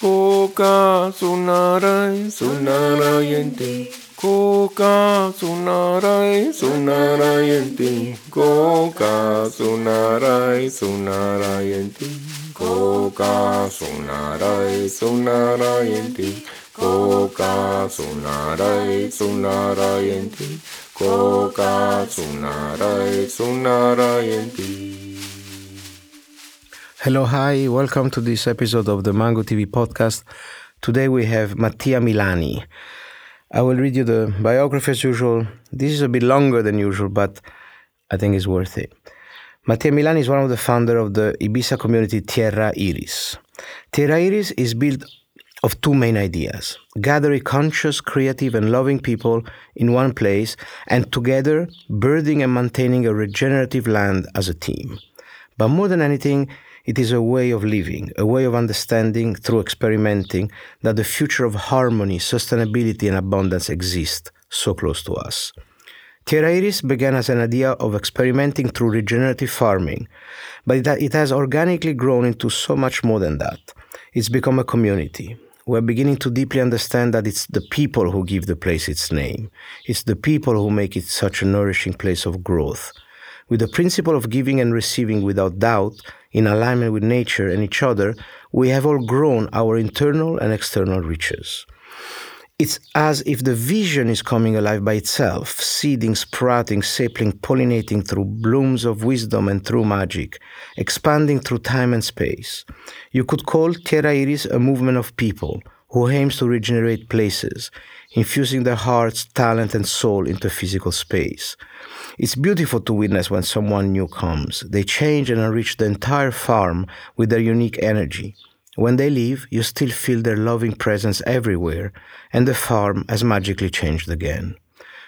Coca sonarai, sonarai en ti. Coca sonarai, sonarai en ti. Coca sonarai, sonarai en ti. Coca sonarai, sonarai en ti. Coca sonarai, sonarai en ti. Coca sonarai, sonarai. Hello, hi, welcome to this episode of the Mango TV podcast. Today we have Mattia Milani. I will read you the biography as usual. This is a bit longer than usual, but I think it's worth it. Mattia Milani is one of the founders of the Ibiza community Tierra Iris. Tierra Iris is built of two main ideas gathering conscious, creative, and loving people in one place, and together birding and maintaining a regenerative land as a team. But more than anything, it is a way of living, a way of understanding through experimenting that the future of harmony, sustainability, and abundance exists so close to us. Tierra Iris began as an idea of experimenting through regenerative farming, but it has organically grown into so much more than that. It's become a community. We're beginning to deeply understand that it's the people who give the place its name. It's the people who make it such a nourishing place of growth. With the principle of giving and receiving without doubt, in alignment with nature and each other, we have all grown our internal and external riches. It's as if the vision is coming alive by itself, seeding, sprouting, sapling, pollinating through blooms of wisdom and through magic, expanding through time and space. You could call Terra Iris a movement of people who aims to regenerate places, infusing their hearts, talent, and soul into physical space. It's beautiful to witness when someone new comes. They change and enrich the entire farm with their unique energy. When they leave, you still feel their loving presence everywhere, and the farm has magically changed again.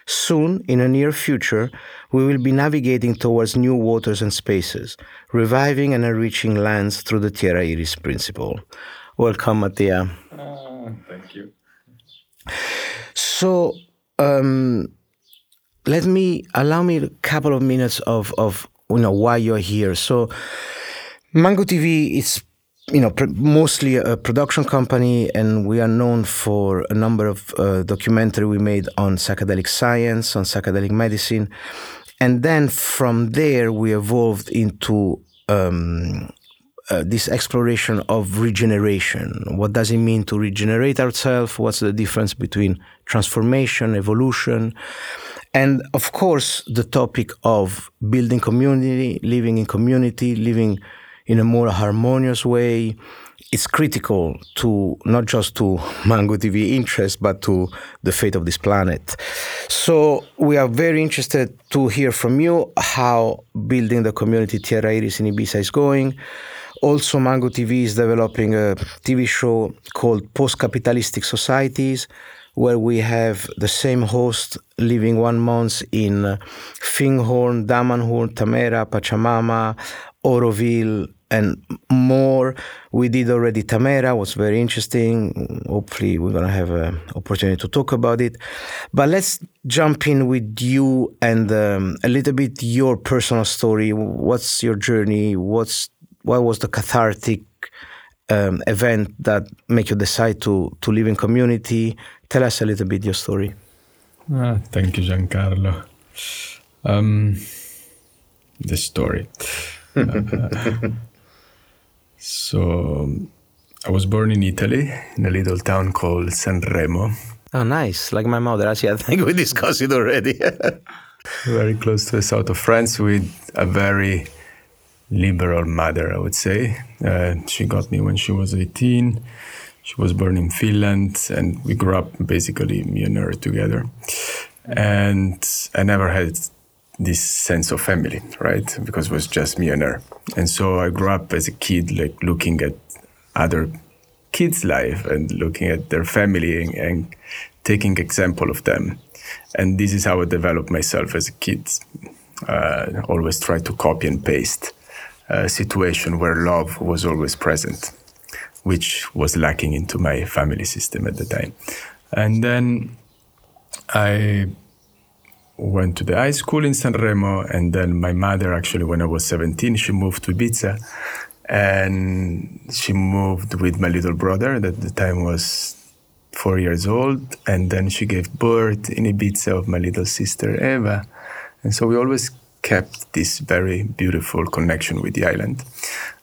Soon, in a near future, we will be navigating towards new waters and spaces, reviving and enriching lands through the Tierra Iris principle. Welcome, Mattia. Ah, thank you. So, um, let me allow me a couple of minutes of of you know why you're here. So, Mango TV is you know pr- mostly a production company, and we are known for a number of uh, documentary we made on psychedelic science, on psychedelic medicine, and then from there we evolved into um, uh, this exploration of regeneration. What does it mean to regenerate ourselves? What's the difference between transformation, evolution? And of course, the topic of building community, living in community, living in a more harmonious way is critical to not just to Mango TV interest, but to the fate of this planet. So we are very interested to hear from you how building the community Tierra Iris in Ibiza is going also, Mango TV is developing a TV show called Post Capitalistic Societies, where we have the same host living one month in Findhorn, Damanhur, Tamera, Pachamama, Auroville, and more. We did already Tamera, was very interesting. Hopefully, we're gonna have an opportunity to talk about it. But let's jump in with you and um, a little bit your personal story. What's your journey? What's what was the cathartic um, event that make you decide to to live in community? Tell us a little bit your story. Ah, thank you, Giancarlo. Um, the story. uh, so, I was born in Italy in a little town called Sanremo. Oh, nice! Like my mother. Actually, I think we discussed it already. very close to the south of France, with a very liberal mother, I would say. Uh, she got me when she was 18. She was born in Finland, and we grew up basically me and her together. And I never had this sense of family, right? Because it was just me and her. And so I grew up as a kid, like looking at other kids' life and looking at their family and, and taking example of them. And this is how I developed myself as a kid. Uh, always try to copy and paste a situation where love was always present, which was lacking into my family system at the time. And then I went to the high school in Sanremo, and then my mother, actually, when I was 17, she moved to Ibiza. and she moved with my little brother that at the time was four years old and then she gave birth in ibiza of my little sister eva and so we always kept this very beautiful connection with the island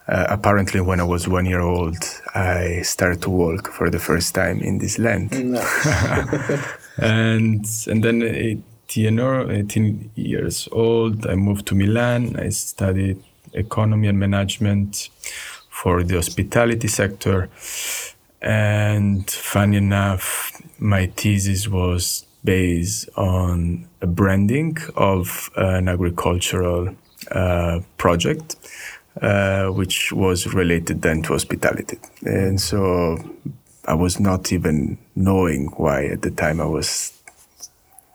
uh, apparently when i was one year old i started to walk for the first time in this land. And and then 18, or 18 years old i moved to milan. I studied economy and management for the hospitality sector. And funny enough, my thesis was based on a branding of an agricultural uh, project, uh, which was related then to hospitality. And so I was not even knowing why at the time I was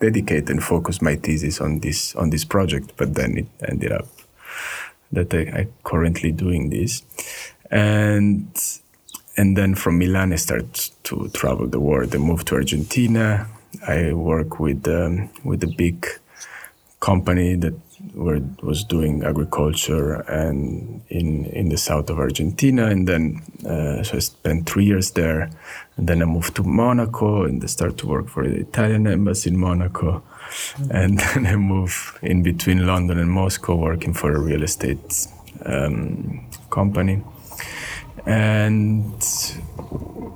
dedicated and focused my thesis on this on this project, but then it ended up that I, I currently doing this, and and then from Milan I started to travel the world. I moved to Argentina. I work with um, with a big company that were, was doing agriculture and in in the south of Argentina, and then uh, so I spent three years there, and then I moved to Monaco and I started to work for the Italian embassy in Monaco, and then I moved in between London and Moscow, working for a real estate um, company. And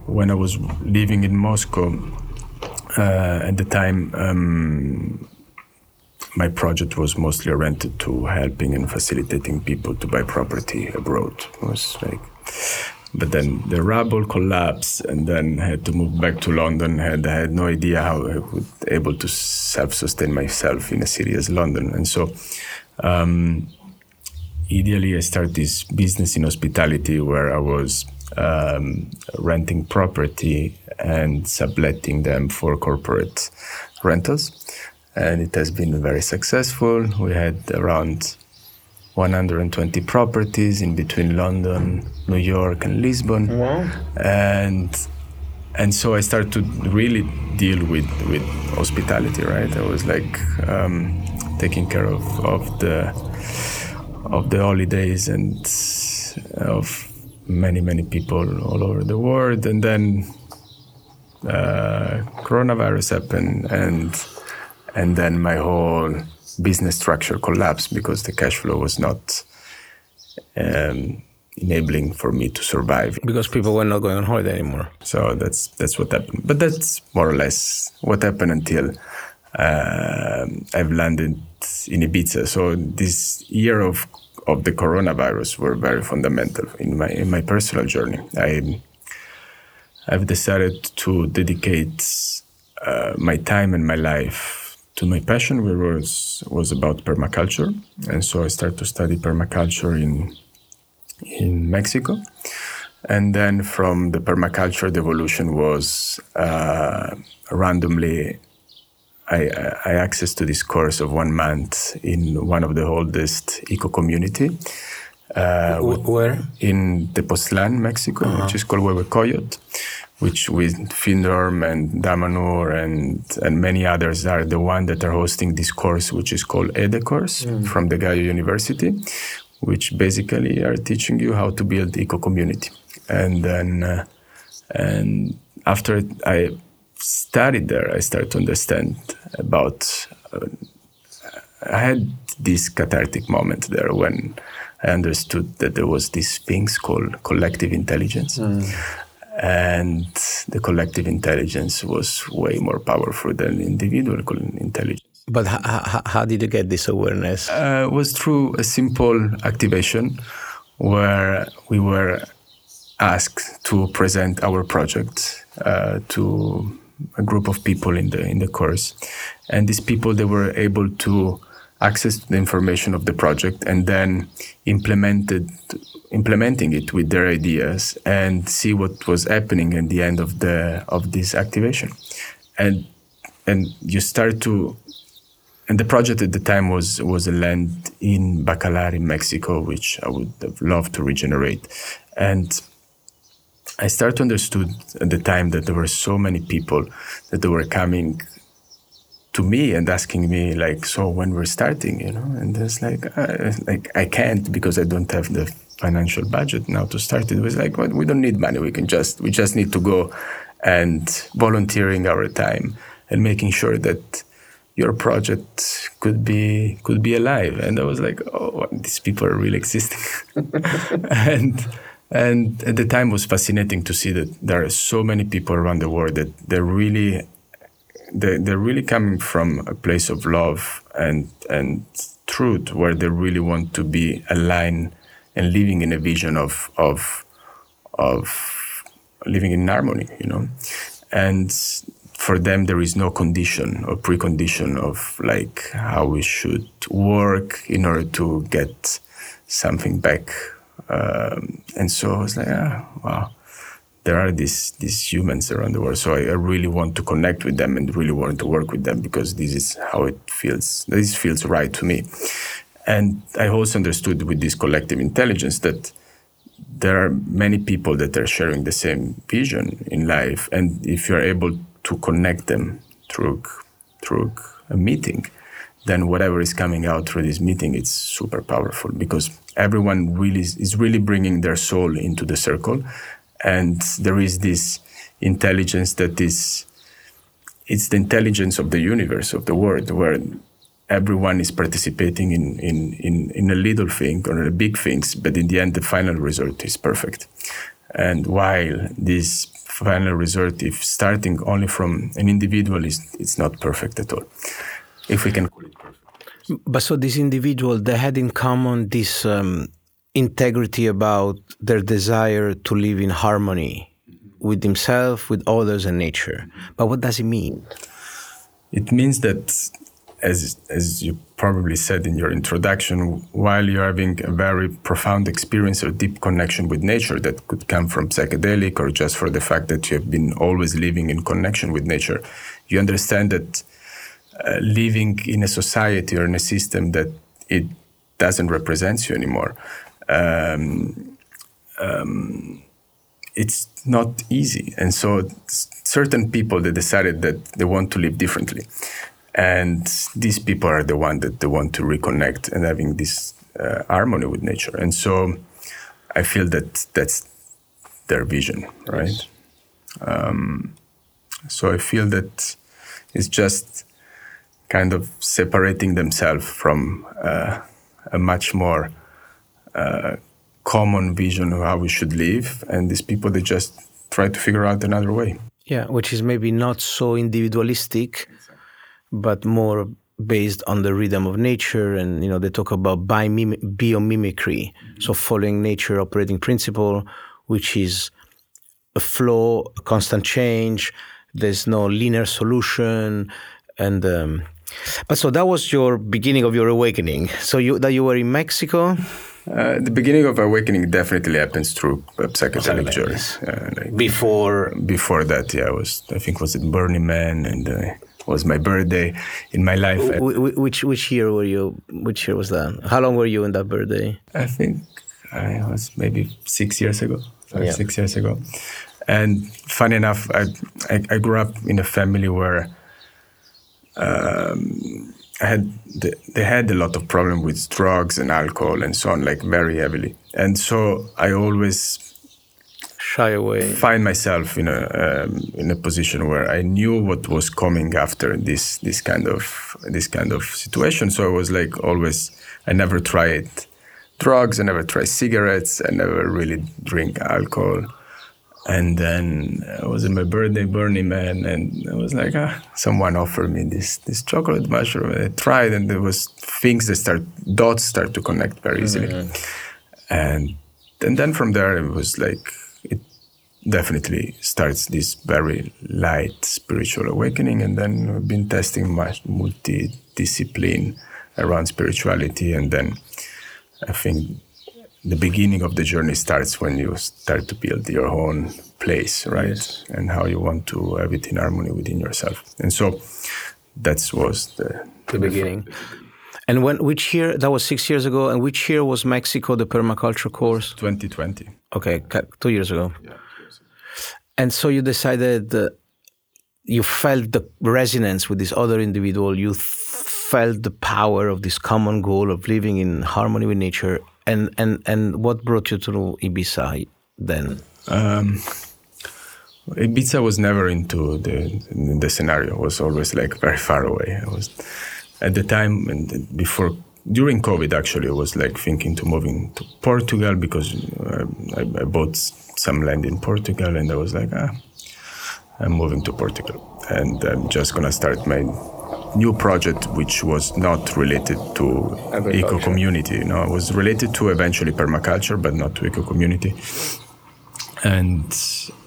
when I was living in Moscow, uh, at the time, um, my project was mostly oriented to helping and facilitating people to buy property abroad. It was like but then the ruble collapsed, and then I had to move back to London. And I had no idea how I would able to self-sustain myself in a city as London. And so, um, ideally, I started this business in hospitality where I was um, renting property and subletting them for corporate rentals. And it has been very successful. We had around 120 properties in between London, New York, and Lisbon. Wow. And and so I started to really deal with with hospitality. Right, I was like um, taking care of of the of the holidays and of many many people all over the world, and then uh, coronavirus happened, and and then my whole business structure collapsed because the cash flow was not um, enabling for me to survive. Because people were not going on holiday anymore. So that's that's what happened. But that's more or less what happened until uh, I've landed in Ibiza. So this year of of the coronavirus were very fundamental in my in my personal journey. I I've decided to dedicate uh, my time and my life to my passion, which was was about permaculture, and so I started to study permaculture in in Mexico, and then from the permaculture, the evolution was uh, randomly. I, I access to this course of one month in one of the oldest eco community. Uh, Where? In Tepoztlan, Mexico, uh-huh. which is called Huehuecoyotl which with Findhorn and Damanhur and and many others are the one that are hosting this course, which is called EDE course mm. from the Gaia University, which basically are teaching you how to build eco community. And then uh, and after I studied there, I started to understand about. Uh, I had this cathartic moment there when I understood that there was these things called collective intelligence. Mm and the collective intelligence was way more powerful than individual intelligence. But how, how did you get this awareness? Uh, it was through a simple activation where we were asked to present our project uh, to a group of people in the in the course, and these people they were able to access to the information of the project and then implemented implementing it with their ideas and see what was happening at the end of the of this activation. And and you start to and the project at the time was was a land in Bacalar in Mexico which I would have loved to regenerate. And I started to understood at the time that there were so many people that they were coming to me and asking me like, so when we're starting, you know, and it's like, uh, like I can't because I don't have the financial budget now to start it. Was like, well, we don't need money. We can just we just need to go and volunteering our time and making sure that your project could be could be alive. And I was like, oh, these people are really existing. and and at the time was fascinating to see that there are so many people around the world that they're really they're, they're really coming from a place of love and and truth where they really want to be aligned and living in a vision of of of living in harmony you know? And for them there is no condition or precondition of like how we should work in order to get something back. Um, and so I was like ah wow there are these these humans around the world. So I, I, really want to connect with them and really want to work with them because this is how it feels. This feels right to me. And I also understood with this collective intelligence that there are many people that are sharing the same vision in life, and if you are able to connect them through through a meeting, then whatever is coming out through this meeting, it's super powerful because everyone really is, is really bringing their soul into the circle and there is this intelligence that is it's the intelligence of the universe of the world where everyone is participating in, in, in, in a little thing or a big things but in the end the final result is perfect. And while this final result if starting only from an individual is it's not perfect at all. If we can call it perfect. But so this individual they had in common this um, integrity about their desire to live in harmony with himself, with others, and nature. But what does it mean? It means that, as, as you probably said in your introduction, while you're having a very profound experience or deep connection with nature that could come from psychedelic or just for the fact that you have been always living in connection with nature, you understand that uh, living in a society or in a system that it doesn't represent you anymore um, um, it's not easy. And so certain people they decided that they want to live differently. And these people are the one that they want to reconnect and having this uh, harmony with nature. And so I feel that that's their vision, right? Yes. Um, so I feel that it's just kind of separating themselves from uh, a much more common vision of how we should live, and these people they just try to figure out another way. Yeah, which is maybe not so individualistic, but more based on the rhythm of nature and you know they talk about biomimicry mm-hmm. so following nature operating principle which is a flow a constant change there's no linear solution and um, but so that was your beginning of your awakening so you that you were in mexico uh, the beginning of awakening definitely happens through psychedelic journeys. Uh, like before before that, yeah, I was I think was it Burning Man and uh, was my birthday in my life. W- which which year were you? Which year was that? How long were you in that birthday? I think I was maybe six years ago. Yeah. Six years ago, and funny enough, I, I, I grew up in a family where. Um, had they had a lot of problem with drugs and alcohol and so on, like very heavily. And so I always shy away. Find myself in a um, in a position where I knew what was coming after this this kind of this kind of situation. So I was like always. I never tried drugs. I never tried cigarettes. I never really drink alcohol. And then I was in my birthday Burning Man, and I was like, ah, someone offered me this this chocolate mushroom. And I tried, and there was things that start dots start to connect very easily, mm-hmm. and and then from there it was like it definitely starts this very light spiritual awakening, and then I've been testing much multi-discipline around spirituality, and then I think the beginning of the journey starts when you start to build your own place, right? Yes. And how you want to have it in harmony within yourself. And so that was the, the beginning. And when which year that was six years ago, and which year was Mexico the permaculture course? 2020. Okay, two years ago. Yeah, years ago. And so you decided that you felt the resonance with this other individual. You felt the power of this common goal of living in harmony with nature And and and what brought you to Ibiza then? Um, Ibiza was never into the the scenario. It was always like very far away. I was at the time and before during COVID actually I was like thinking to moving to Portugal because uh, I, I, bought some land in Portugal and I was like ah I'm moving to Portugal and I'm just gonna start my new project which was not related to eco community you know it was related to eventually permaculture but not to eco community. And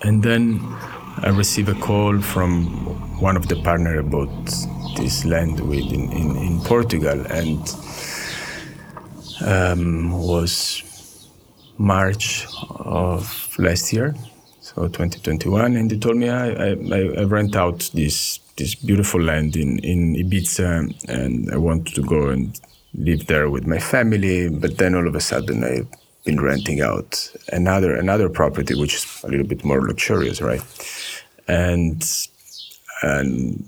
and then I received a call from one of the partner about this land with in, in, in Portugal and um, was March of last year, so 2021, and they told me I, I, I rent out this this beautiful land in, in Ibiza and I want to go and live there with my family, but then all of a sudden I've been renting out another another property which is a little bit more luxurious, right? And and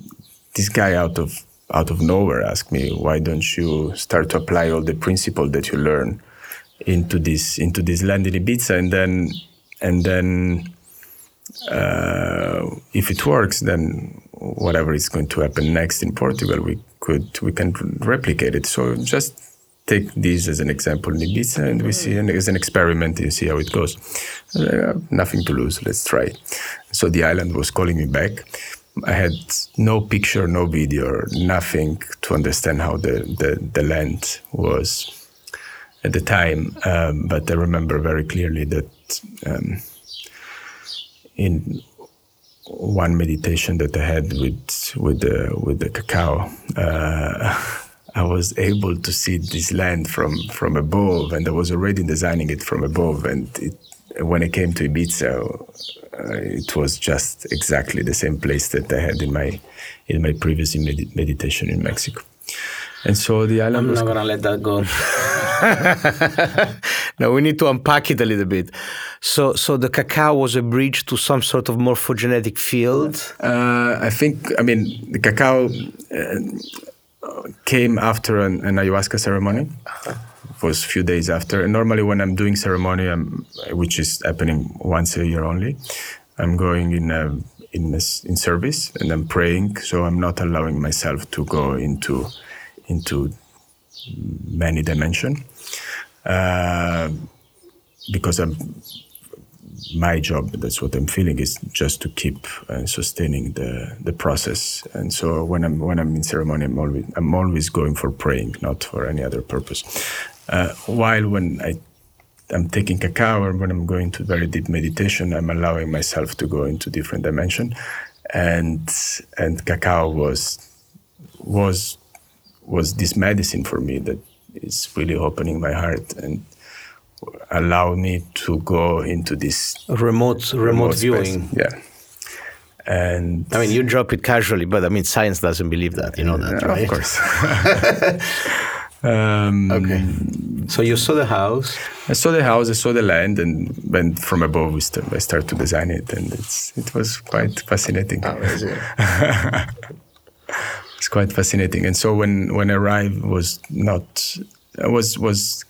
this guy out of out of nowhere asked me, why don't you start to apply all the principle that you learn into this into this land in Ibiza, and then and then uh, if it works, then whatever is going to happen next in Portugal, we could we can replicate it. So just take this as an example in Ibiza, and we see and as an experiment and see how it goes. Uh, nothing to lose. Let's try. So the island was calling me back I had no picture, no video, nothing to understand how the, the, the land was at the time. Um, but I remember very clearly that um, in one meditation that I had with with the with the cacao, uh, I was able to see this land from from above, and I was already designing it from above. And it, when I came to Ibiza, uh, it was just exactly the same place that I had in my in my previous med- meditation in Mexico. And so the island. I'm not gonna let that go. no, we need to unpack it a little bit. So, so the cacao was a bridge to some sort of morphogenetic field. Uh, I think. I mean, the cacao uh, came after an, an ayahuasca ceremony. Uh-huh was a few days after. And normally, when I'm doing ceremony, I'm, which is happening once a year only, I'm going in a, in a, in service and I'm praying. So I'm not allowing myself to go into into many dimension. Uh, because I'm my job that's what i'm feeling is just to keep uh, sustaining the the process. And so when i'm when i'm in ceremony i'm always i'm always going for praying not for any other purpose. Uh, while when I I'm taking cacao or when I'm going to very deep meditation, I'm allowing myself to go into different dimension, and and cacao was was was this medicine for me that is really opening my heart and allow me to go into this remote remote, remote viewing. Yeah. And I mean, you drop it casually, but I mean, science doesn't believe that. You know that, right? Of course. Um, okay. So you saw the house. I saw the house. I saw the land, and went from above. We st- I started to design it, and it's it was quite fascinating. Oh, it's quite fascinating. And so when when I arrived, was not was was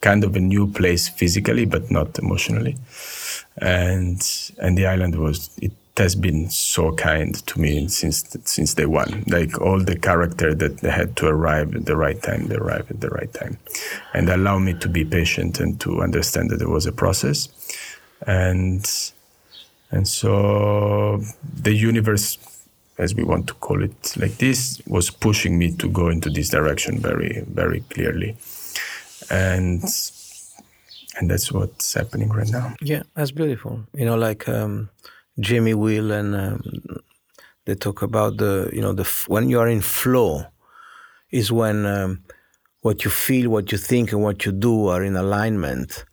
kind of a new place physically, but not emotionally. And and the island was it has been so kind to me since since day one. Like all the character that they had to arrive at the right time, they arrived at the right time, and allow me to be patient and to understand that there was a process, and and so the universe, as we want to call it, like this, was pushing me to go into this direction very very clearly, and and that's what's happening right now. Yeah, that's beautiful. You know, like. Um, Jamie Wheal and um, they talk about the you know the when you are in flow is when um, what you feel, what you think, and what you do are in alignment,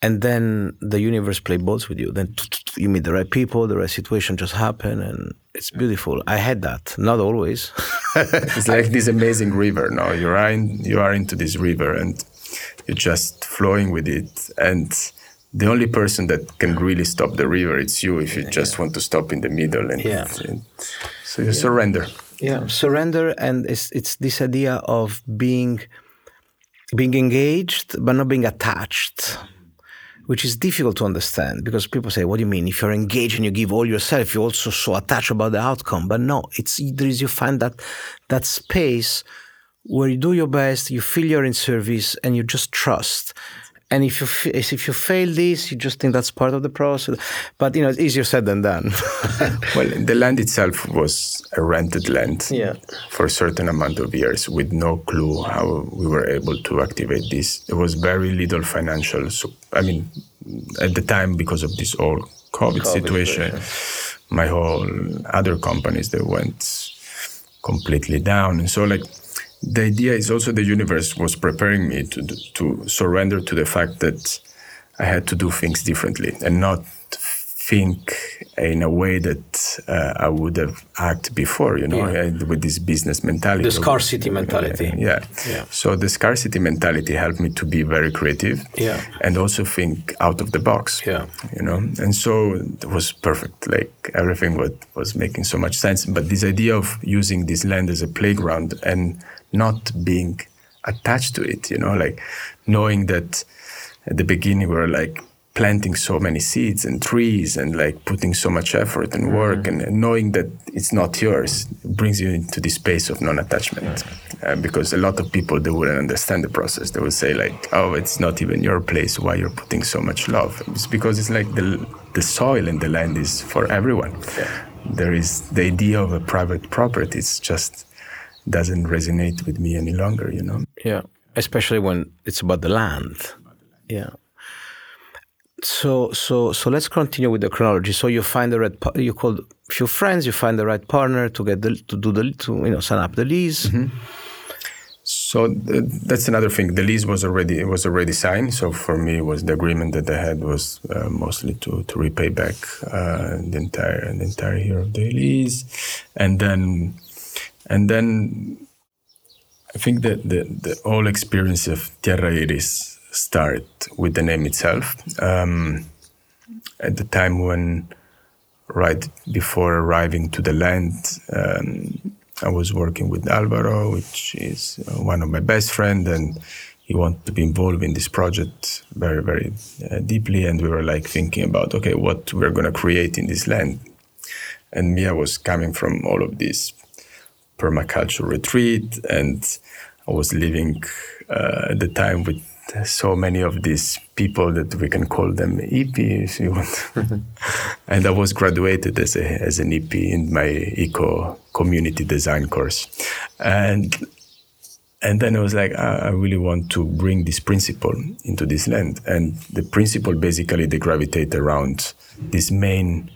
and then the universe play balls with you. Then you meet the right people, the right situation just happen, and it's beautiful. I had that, not always. it's like this amazing river. No, you are in, you are into this river, and you're just flowing with it, and the only person that can really stop the river it's you if you just yeah. want to stop in the middle and, yeah. and so you yeah. surrender yeah surrender and it's it's this idea of being being engaged but not being attached which is difficult to understand because people say, "What do you mean? If you're engaged and you give all yourself, you're also so attached about the outcome." But no, it's there is you find that that space where you do your best, you feel you're in service, and you just trust. And if you if you fail this, you just think that's part of the process. But you know, it's easier said than done. well, the land itself was a rented land yeah. for a certain amount of years, with no clue how we were able to activate this. There was very little financial. So, I mean, at the time, because of this whole COVID, COVID situation, situation, my whole other companies they went completely down, and so like the idea is also the universe was preparing me to to surrender to the fact that I had to do things differently and not think in a way that uh, I would have acted before, you know, yeah. with this business mentality. The scarcity mentality. Yeah. yeah. So the scarcity mentality helped me to be very creative. Yeah. And also think out of the box. Yeah. You know, and so it was perfect. Like everything was, was making so much sense. But this idea of using this land as a playground and not being attached to it, you know, like knowing that at the beginning we were like planting so many seeds and trees and like putting so much effort and work mm. and knowing that it's not yours brings you into this space of non-attachment. Uh, because a lot of people they wouldn't understand the process. They would say like oh it's not even your place. Why you're putting so much love? It's because it's like the the soil and the land is for everyone. Yeah. there is the idea of a private property. It's just doesn't resonate with me any longer, you know? Yeah. Especially when it's about the land. Yeah. So so so let's continue with the chronology. So you find the right you call a few friends, you find the right partner to get the to do the to you know sign up the lease. Mm-hmm. So th- that's another thing. The lease was already was already signed. So for me, it was the agreement that I had was uh, mostly to to repay back uh, the entire the entire year of the lease, and then and then I think that the, the whole experience of Tierra Iris started with the name itself. Um, at the time when, right before arriving to the land, um, I was working with Alvaro, which is uh, one of my best friends, and he wanted to be involved in this project very, very uh, deeply. And we were like thinking about, okay, what we're going to create in this land. And Mia was coming from all of these permaculture retreat, and I was living uh, at the time with so many of these people that we can call them if you want. and I was graduated as a as an hippie in my eco community design course, and and then I was like, ah, I really want to bring this principle into this land, and the principle basically they gravitate around this main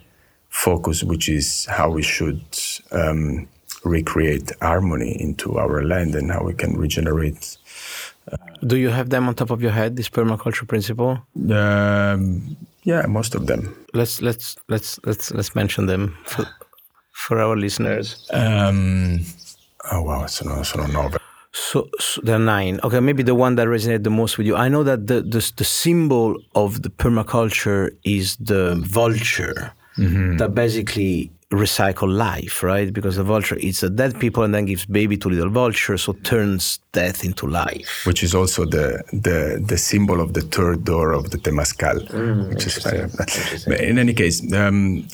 focus, which is how we should. Um, recreate harmony into our land and how we can regenerate. Uh, Do you have them on top of your head? This permaculture principle? Um, yeah, most of them. Let's let's let's let's let's mention them for, for our listeners. Um, oh wow, it's sono nove. So, so, there are nine. Okay, maybe the one that resonated the most with you. I know that the the, the symbol of the permaculture is the vulture mm-hmm. that basically recycle life, right? Because the vulture eats the dead people and then gives baby to little vulture, so turns death into life. Which is also the the, the symbol of the third door of the Temazcal, mm, which is But in any case, um,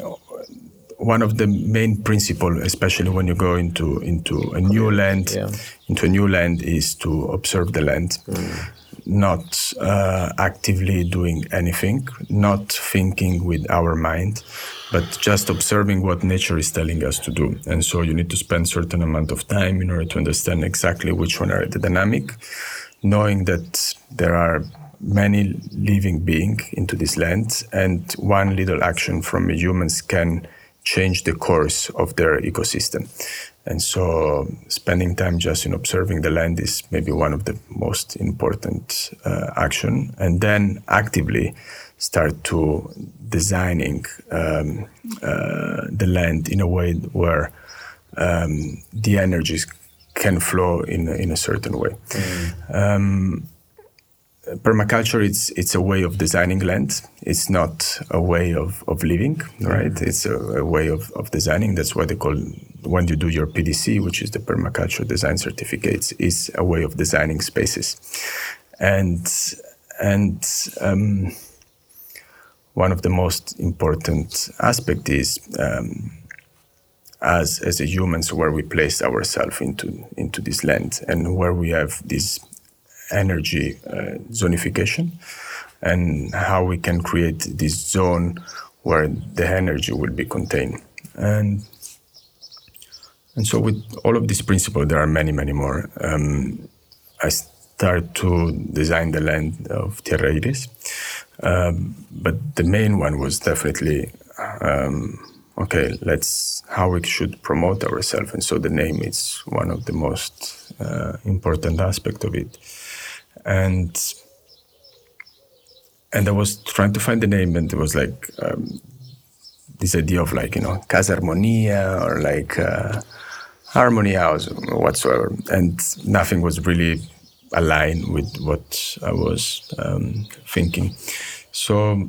one of the main principle, especially when you go into into a new land, yeah. into a new land, is to observe the land. Mm not uh, actively doing anything, not thinking with our mind, but just observing what nature is telling us to do. And so you need to spend certain amount of time in order to understand exactly which one are the dynamic, knowing that there are many living beings into this land, and one little action from humans can change the course of their ecosystem. And so, spending time just in observing the land is maybe one of the most important uh, action. And then actively start to designing um, uh, the land in a way where um, the energies can flow in in a certain way. Mm. Um, permaculture it's it's a way of designing land it's not a way of, of living right mm-hmm. it's a, a, way of, of designing that's why they call when you do your pdc which is the permaculture design certificates is a way of designing spaces and and um, one of the most important aspect is um, as as a humans where we place ourselves into into this land and where we have this energy uh, zonification and how we can create this zone where the energy will be contained. And and so with all of these principles there are many many more. Um, i start to design the land of tierra iris um, but the main one was definitely um, okay let's how we should promote ourselves. And so the name is one of the most uh, important aspect of it. And and I was trying to find the name, and it was like um, this idea of like you know Casa Armonia or like uh, Harmony House or whatsoever, and nothing was really aligned with what I was um, thinking. So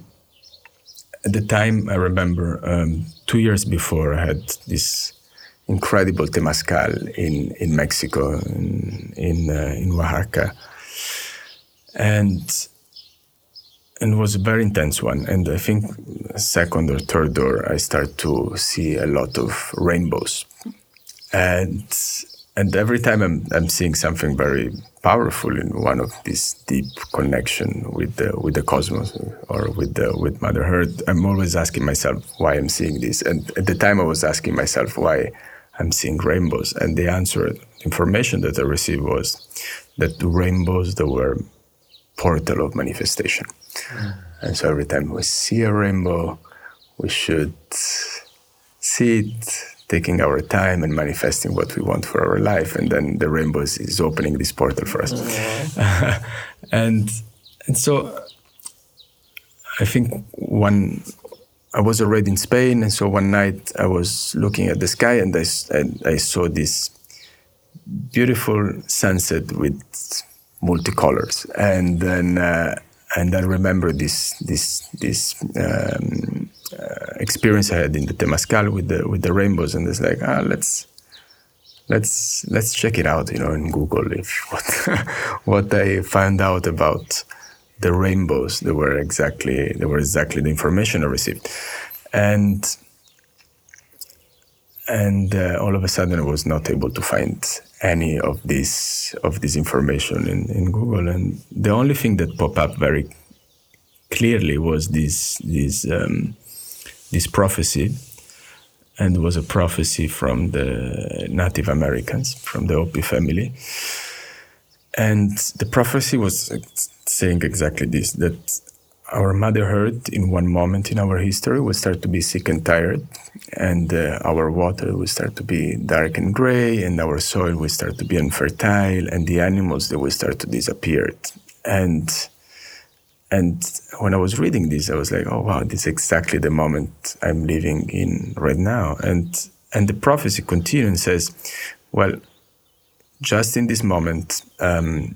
at the time, I remember um, two years before I had this incredible temazcal in in Mexico in in, uh, in Oaxaca and and it was a very intense one. And I think second or third door, I start to see a lot of rainbows, and and every time I'm I'm seeing something very powerful in one of this deep connection with the with the cosmos or with the with Mother Earth, I'm always asking myself why I'm seeing this. And at the time, I was asking myself why I'm seeing rainbows, and the answer, information that I received was that the rainbows that were portal of manifestation. Mm. And so every time we see a rainbow, we should see it, taking our time and manifesting what we want for our life. And then the rainbow is, opening this portal for us. Mm. and, and so I think one, I was already in Spain. And so one night I was looking at the sky and I, and I saw this beautiful sunset with multicolors. And then uh, and I remember this this this um, experience I had in the Temazcal with the with the rainbows, and it's like ah let's let's let's check it out, you know, in Google if what what I found out about the rainbows. They were exactly they were exactly the information I received, and and uh, all of a sudden I was not able to find any of this of this information in, in Google, and the only thing that popped up very clearly was this this um, this prophecy, and it was a prophecy from the Native Americans, from the Hopi family, and the prophecy was saying exactly this: that our mother earth in one moment in our history will start to be sick and tired and uh, our water will start to be dark and gray and our soil will start to be unfertile and the animals they will start to disappear. And and when i was reading this i was like oh wow this is exactly the moment i'm living in right now and and the prophecy continues and says well just in this moment um,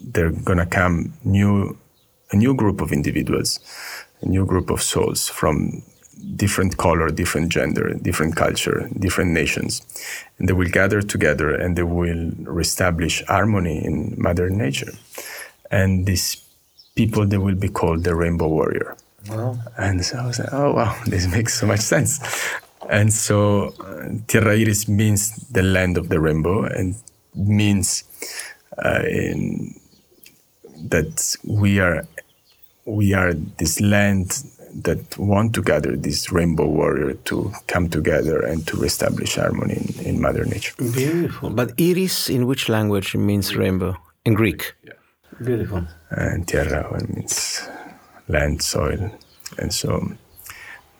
they're gonna come new a new group of individuals, a new group of souls from different color, different gender, different culture, different nations. And they will gather together and they will reestablish harmony in Mother Nature. And these people, they will be called the Rainbow Warrior. Wow. And so I was like, oh, wow, this makes so much sense. And so uh, Tierra Iris means the land of the rainbow and means uh, in, that we are we are this land that want to gather this rainbow warrior to come together and to establish harmony in, in Mother Nature. Beautiful. But iris in which language means rainbow? In Greek. Yeah. Beautiful. And tierra means land, soil. And so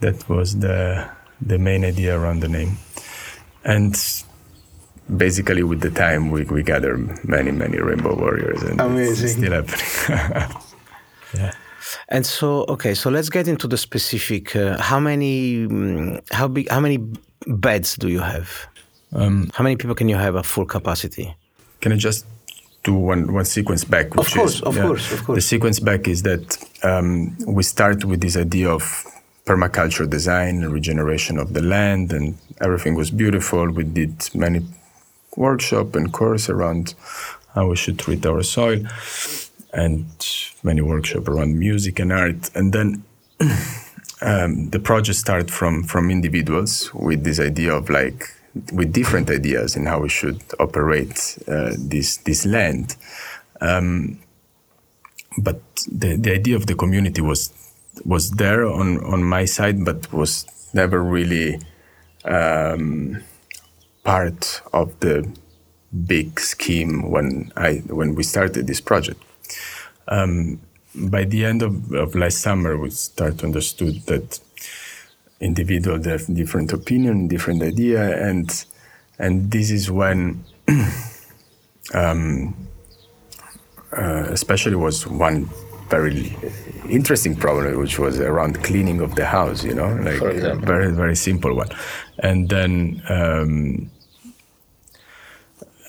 that was the the main idea around the name. And basically with the time we, we gather many, many rainbow warriors and Amazing. it's still happening. yeah. And so, okay, so let's get into the specific. Uh, how many, um, how big, how many beds do you have? Um, how many people can you have at full capacity? Can I just do one one sequence back. Which of course, is, of yeah, course, of course. The sequence back is that um, we start with this idea of permaculture design, regeneration of the land, and everything was beautiful. We did many workshop and course around how we should treat our soil, and many workshop around music and art, and then. um, the project started from from individuals with this idea of like with different ideas in how we should operate uh, this this land. Um, but the, the idea of the community was was there on, on my side, but was never really um, part of the big scheme when I when we started this project. Um, by the end of, of last summer, we start to understood that individuals have different opinion, different idea, and and this is when, um, uh, especially was one very interesting problem, which was around cleaning of the house. You know, like very very simple one, and then. Um,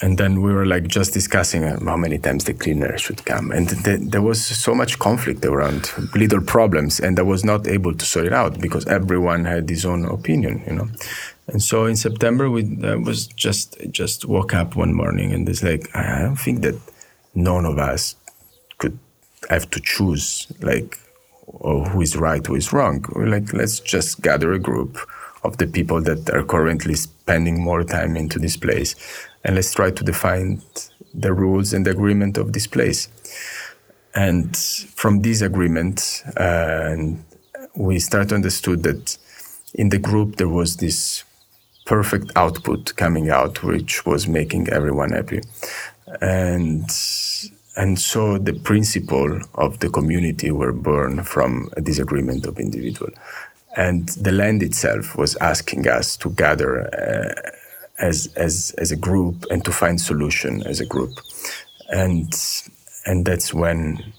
and then we were like just discussing uh, how many times the cleaner should come. And th- there was so much conflict around little problems and i was not able to sort it out because everyone had his own opinion you know? And so in september we uh, was just just woke up one morning and it's like i don't think that none of us could have to choose like oh, who is right who is wrong. We're like let's just gather a group of the people that are currently spending more time into this place and let's try to define the rules and the agreement of this place. And from this agreement, uh, we start to understood that in the group there was this perfect output coming out, which was making everyone happy. And and so the principle of the community were born from a disagreement of individual. And the land itself was asking us to gather uh, as as as a group and to find solution as a group. And and that's when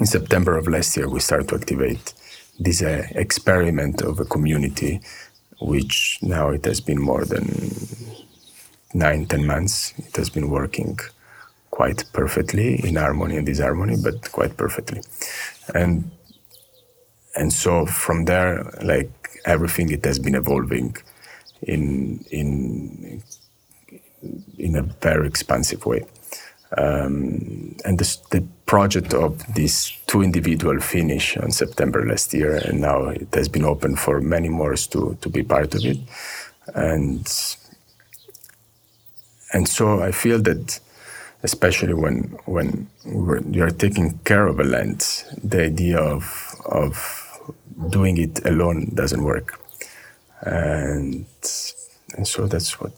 in September of last year we started to activate this uh, experiment of a community which now it has been more than nine ten months. It has been working quite perfectly in harmony and disharmony but quite perfectly. And and so from there like everything it has been evolving in in in a very expansive way. Um, and this, the project of these two individual finished on September last year, and now it has been open for many more to to be part of it, and and so I feel that, especially when when you are taking care of a land, the idea of of doing it alone doesn't work and and so that's what.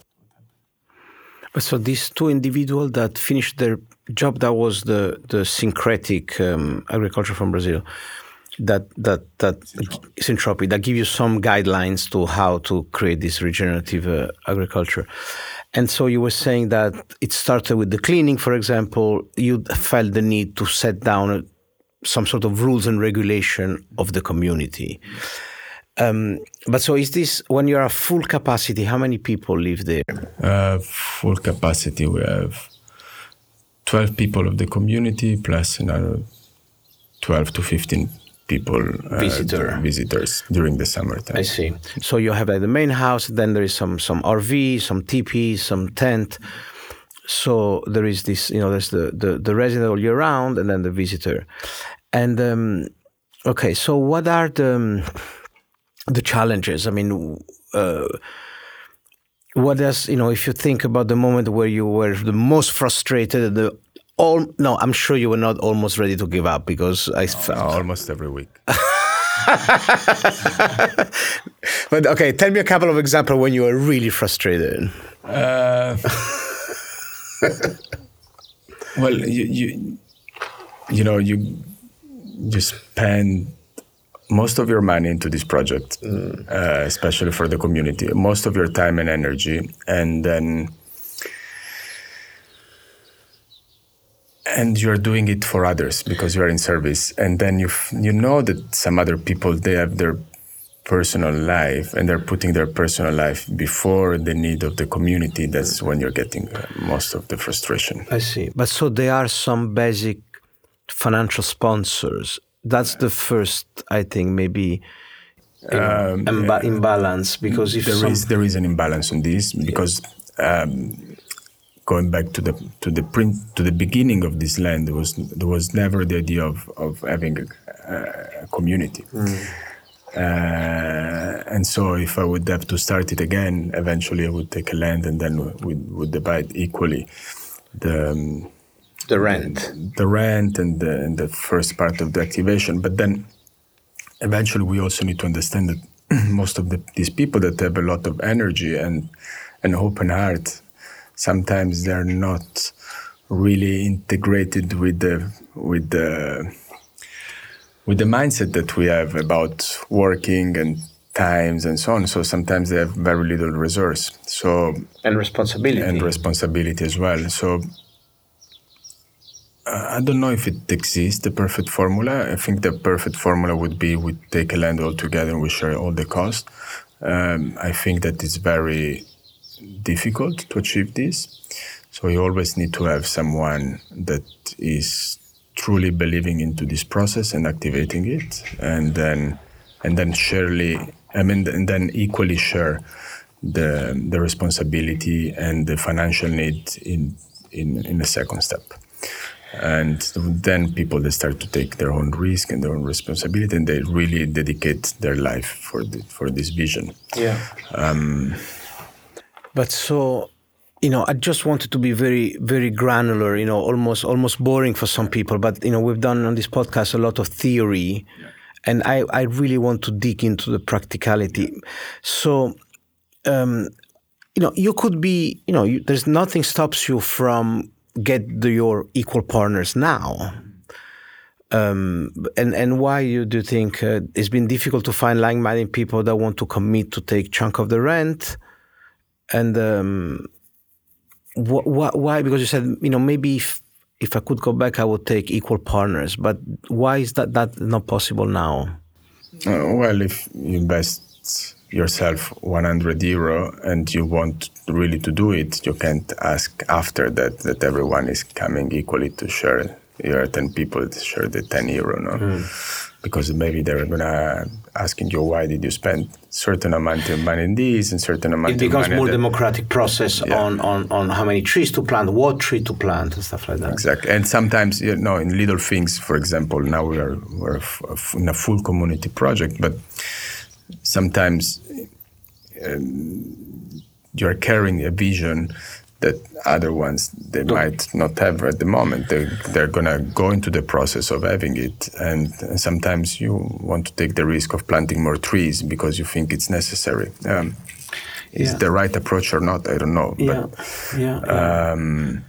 So these two individuals that finished their job, that was the the syntropic um, agriculture from Brazil, that that that Syntropy that give you some guidelines to how to create this regenerative uh, agriculture. And so you were saying that it started with the cleaning, for example. You felt the need to set down some sort of rules and regulation of the community. Um, but so is this when you are full capacity? How many people live there? Uh, full capacity, we have twelve people of the community plus another twelve to fifteen people uh, Visitor. visitors during the summertime. I see. So you have like the main house, then there is some some RV, some teepee, some tent. So there is this, you know, there's the the, the resident all year round, and then the visitor. And um, okay, so what are the the challenges. I mean, uh, what does you know? If you think about the moment where you were the most frustrated, the all no, I'm sure you were not almost ready to give up because I felt almost every week. but okay, tell me a couple of examples when you were really frustrated. Uh, well, you, you you know you you spend most of your money into this project, mm. uh, especially for the community, most of your time and energy, and then and you're doing it for others because you're in service, and then you you know that some other people they have their personal life and they're putting their personal life before the need of the community. That's when you're getting uh, most of the frustration. I see. But so there are some basic financial sponsors that's the first i think maybe um, imba- imbalance because if there some... is, there is an imbalance on this because um, going back to the to the print to the beginning of this land there was there was never the idea of of having a, a community mm. Uh, and so, if I would have to start it again, eventually I would take a land and then we would divide equally the um, the rent, the, rent, and the, and the first part of the activation. But then, eventually, we also need to understand that most of the, these people that have a lot of energy and an open heart, sometimes they're not really integrated with the with the with the mindset that we have about working and times and so on. So sometimes they have very little resource. So and responsibility and responsibility as well. So I don't know if it exists the perfect formula. I think the perfect formula would be we take a land all together and we share all the cost. Um, I think that it's very difficult to achieve this. So you always need to have someone that is truly believing into this process and activating it, and then and then surely, I mean, and then equally share the the responsibility and the financial need in in in a second step. And then people they start to take their own risk and their own responsibility, and they really dedicate their life for the, for this vision. Yeah. Um, but so you know, I just wanted to be very, very granular, you know, almost, almost boring for some people. But you know, we've done on this podcast a lot of theory, yeah. and I, I really want to dig into the practicality. So, um, you know, you could be, you know, you, there's nothing stops you from get the, your equal partners now. Um, and and why you do you think uh, it's been difficult to find like-minded people that want to commit to take chunk of the rent, and um, wh- why? Because you said, you know, maybe if, if I could go back, I would take equal partners. But why is that that not possible now? Uh, well, if you invest yourself 100 euro and you want really to do it, you can't ask after that that everyone is coming equally to share. You are 10 people to share the 10 euro, no? Mm because maybe they're gonna asking you why did you spend certain amount of money in this and certain amount it becomes more democratic process yeah. on, on on how many trees to plant what tree to plant and stuff like that exactly and sometimes you know in little things for example now we are we're in a full community project but sometimes um, you're carrying a vision that other ones they might not have at the moment. They, they're going to go into the process of having it. And sometimes you want to take the risk of planting more trees because you think it's necessary. Um, is yeah. the right approach or not? I don't know. Yeah. But, yeah. Um,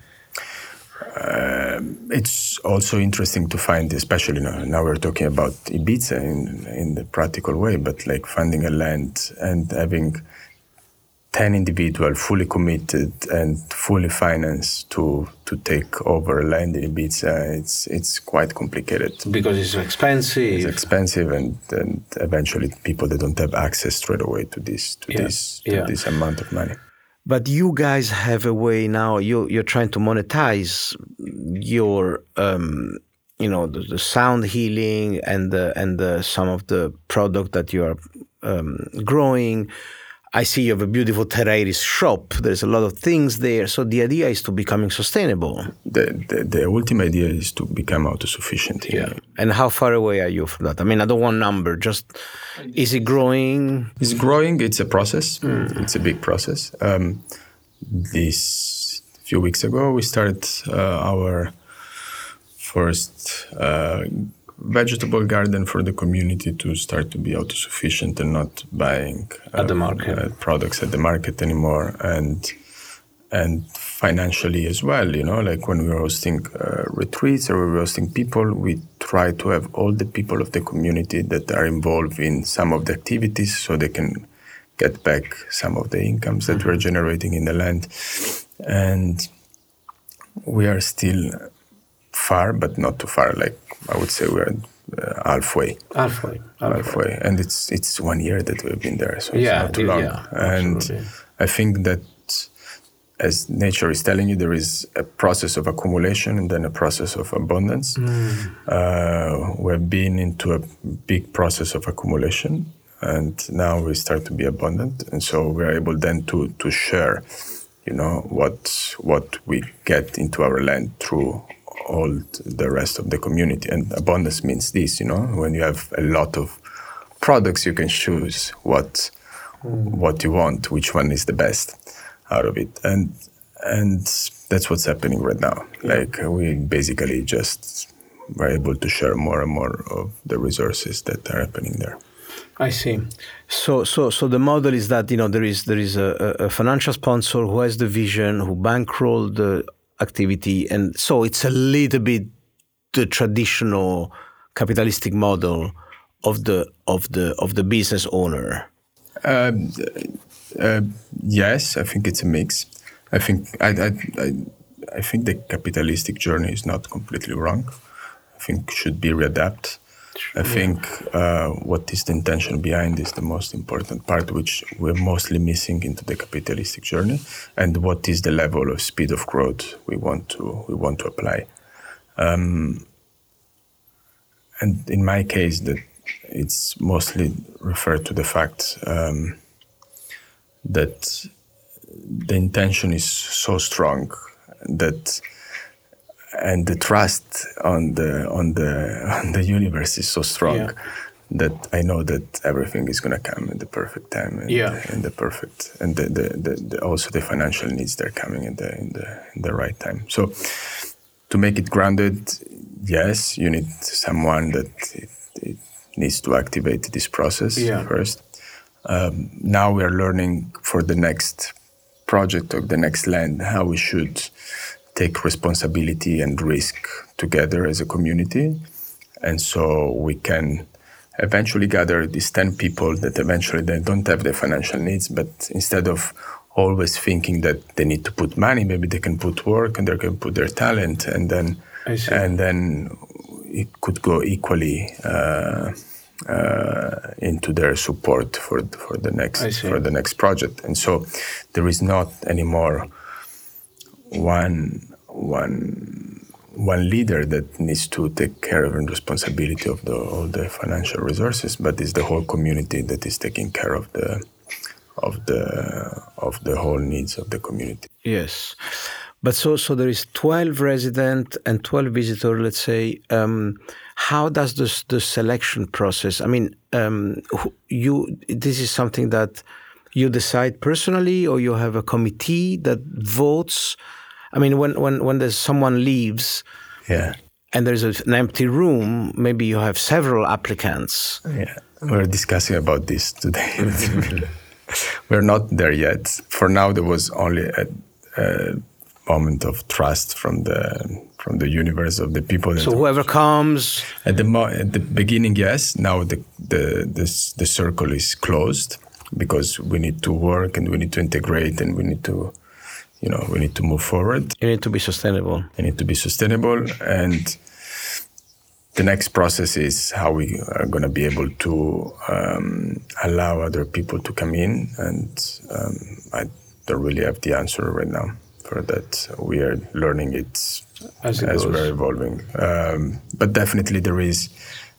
uh, it's also interesting to find, especially now, now, we're talking about Ibiza in, in the practical way, but like finding a land and having 10 individuals fully committed and fully financed to to take over a land in Ibiza, it's it's quite complicated because it's expensive. It's expensive, and, and eventually people they don't have access straight away to this to yeah. this to yeah. this amount of money. But you guys have a way now. You you're trying to monetize your. Um, you know the, the, sound healing and the and the some of the product that you are um, growing I see you have a beautiful terrarius shop. There's a lot of things there. So the idea is to becoming sustainable. The, the, the ultimate idea is to become autosufficient. Yeah. And how far away are you from that? I mean, I don't want number. Just is it growing? It's growing. It's a process. Mm. It's a big process. Um, this few weeks ago, we started uh, our first uh, vegetable garden for the community to start to be autosufficient and not buying uh, at the market uh, products at the market anymore and and financially as well you know like when we are hosting uh, retreats or we're hosting people we try to have all the people of the community that are involved in some of the activities so they can get back some of the incomes that mm-hmm. we're generating in the land and we are still far, but not too far. Like I would say, we're uh, halfway. Halfway, halfway. Halfway, and it's it's one year that we've been there, so Yeah, it's not too long. yeah, and absolutely. I think that as nature is telling you, there is a process of accumulation and then a process of abundance. Mm. Uh, we've been into a big process of accumulation, and now we start to be abundant, and so we're able then to to share, you know, what what we get into our land through all the rest of the community. And abundance means this, you know, when you have a lot of products, you can choose what mm. what you want, which one is the best out of it, and and that's what's happening right now. Like we basically just were able to share more and more of the resources that are happening there. I see. So, so, so the model is that you know there is there is a, a a financial sponsor who has the vision, who bankroll the activity, and so it's a little bit the traditional capitalistic model of the of the of the business owner. Um, uh, yes, I think it's a mix. I think I, I, I, I think the capitalistic journey is not completely wrong. I think should be readapt. I think uh, what is the intention behind is the most important part, which we're mostly missing into the capitalistic journey, and what is the level of speed of growth we want to we want to apply. Um, and in my case, that it's mostly referred to the fact um, that the intention is so strong that and the trust on the on the on the universe is so strong Yeah. that I know that everything is gonna come at the perfect time and, Yeah. and the perfect and the, the, the, the also the financial needs they're coming in the in the in the right time. So to make it grounded, yes, you need someone that it, it needs to activate this process Yeah. first. Um, now we are learning for the next project or the next land how we should take responsibility and risk together as a community. And so we can eventually gather these 10 people that eventually they don't have the financial needs, but instead of always thinking that they need to put money, maybe they can put work and they can put their talent and then and then it could go equally uh, uh, into their support for for the next for the next project. And so there is not anymore one one one leader that needs to take care of and responsibility of the all the financial resources, but it's the whole community that is taking care of the of the of the whole needs of the community. Yes, but so so there is twelve resident and twelve visitor. Let's say, um, how does this the selection process? I mean, um, you this is something that you decide personally, or you have a committee that votes. I mean, when when when there's someone leaves Yeah. and there's a, an empty room, maybe you have several applicants. Yeah, we're discussing about this today. Mm-hmm. we're not there yet. For now, there was only a, a moment of trust from the from the universe of the people. So whoever comes, at the mo- at the beginning, yes. Now the the this, the circle is closed because we need to work and we need to integrate and we need to, you know, we need to move forward. you need to be sustainable. They need to be sustainable. And the next process is how we are going to be able to um, allow other people to come in. And um, I don't really have the answer right now for that. We are learning it As as, it goes. we're evolving. Um, but definitely there is,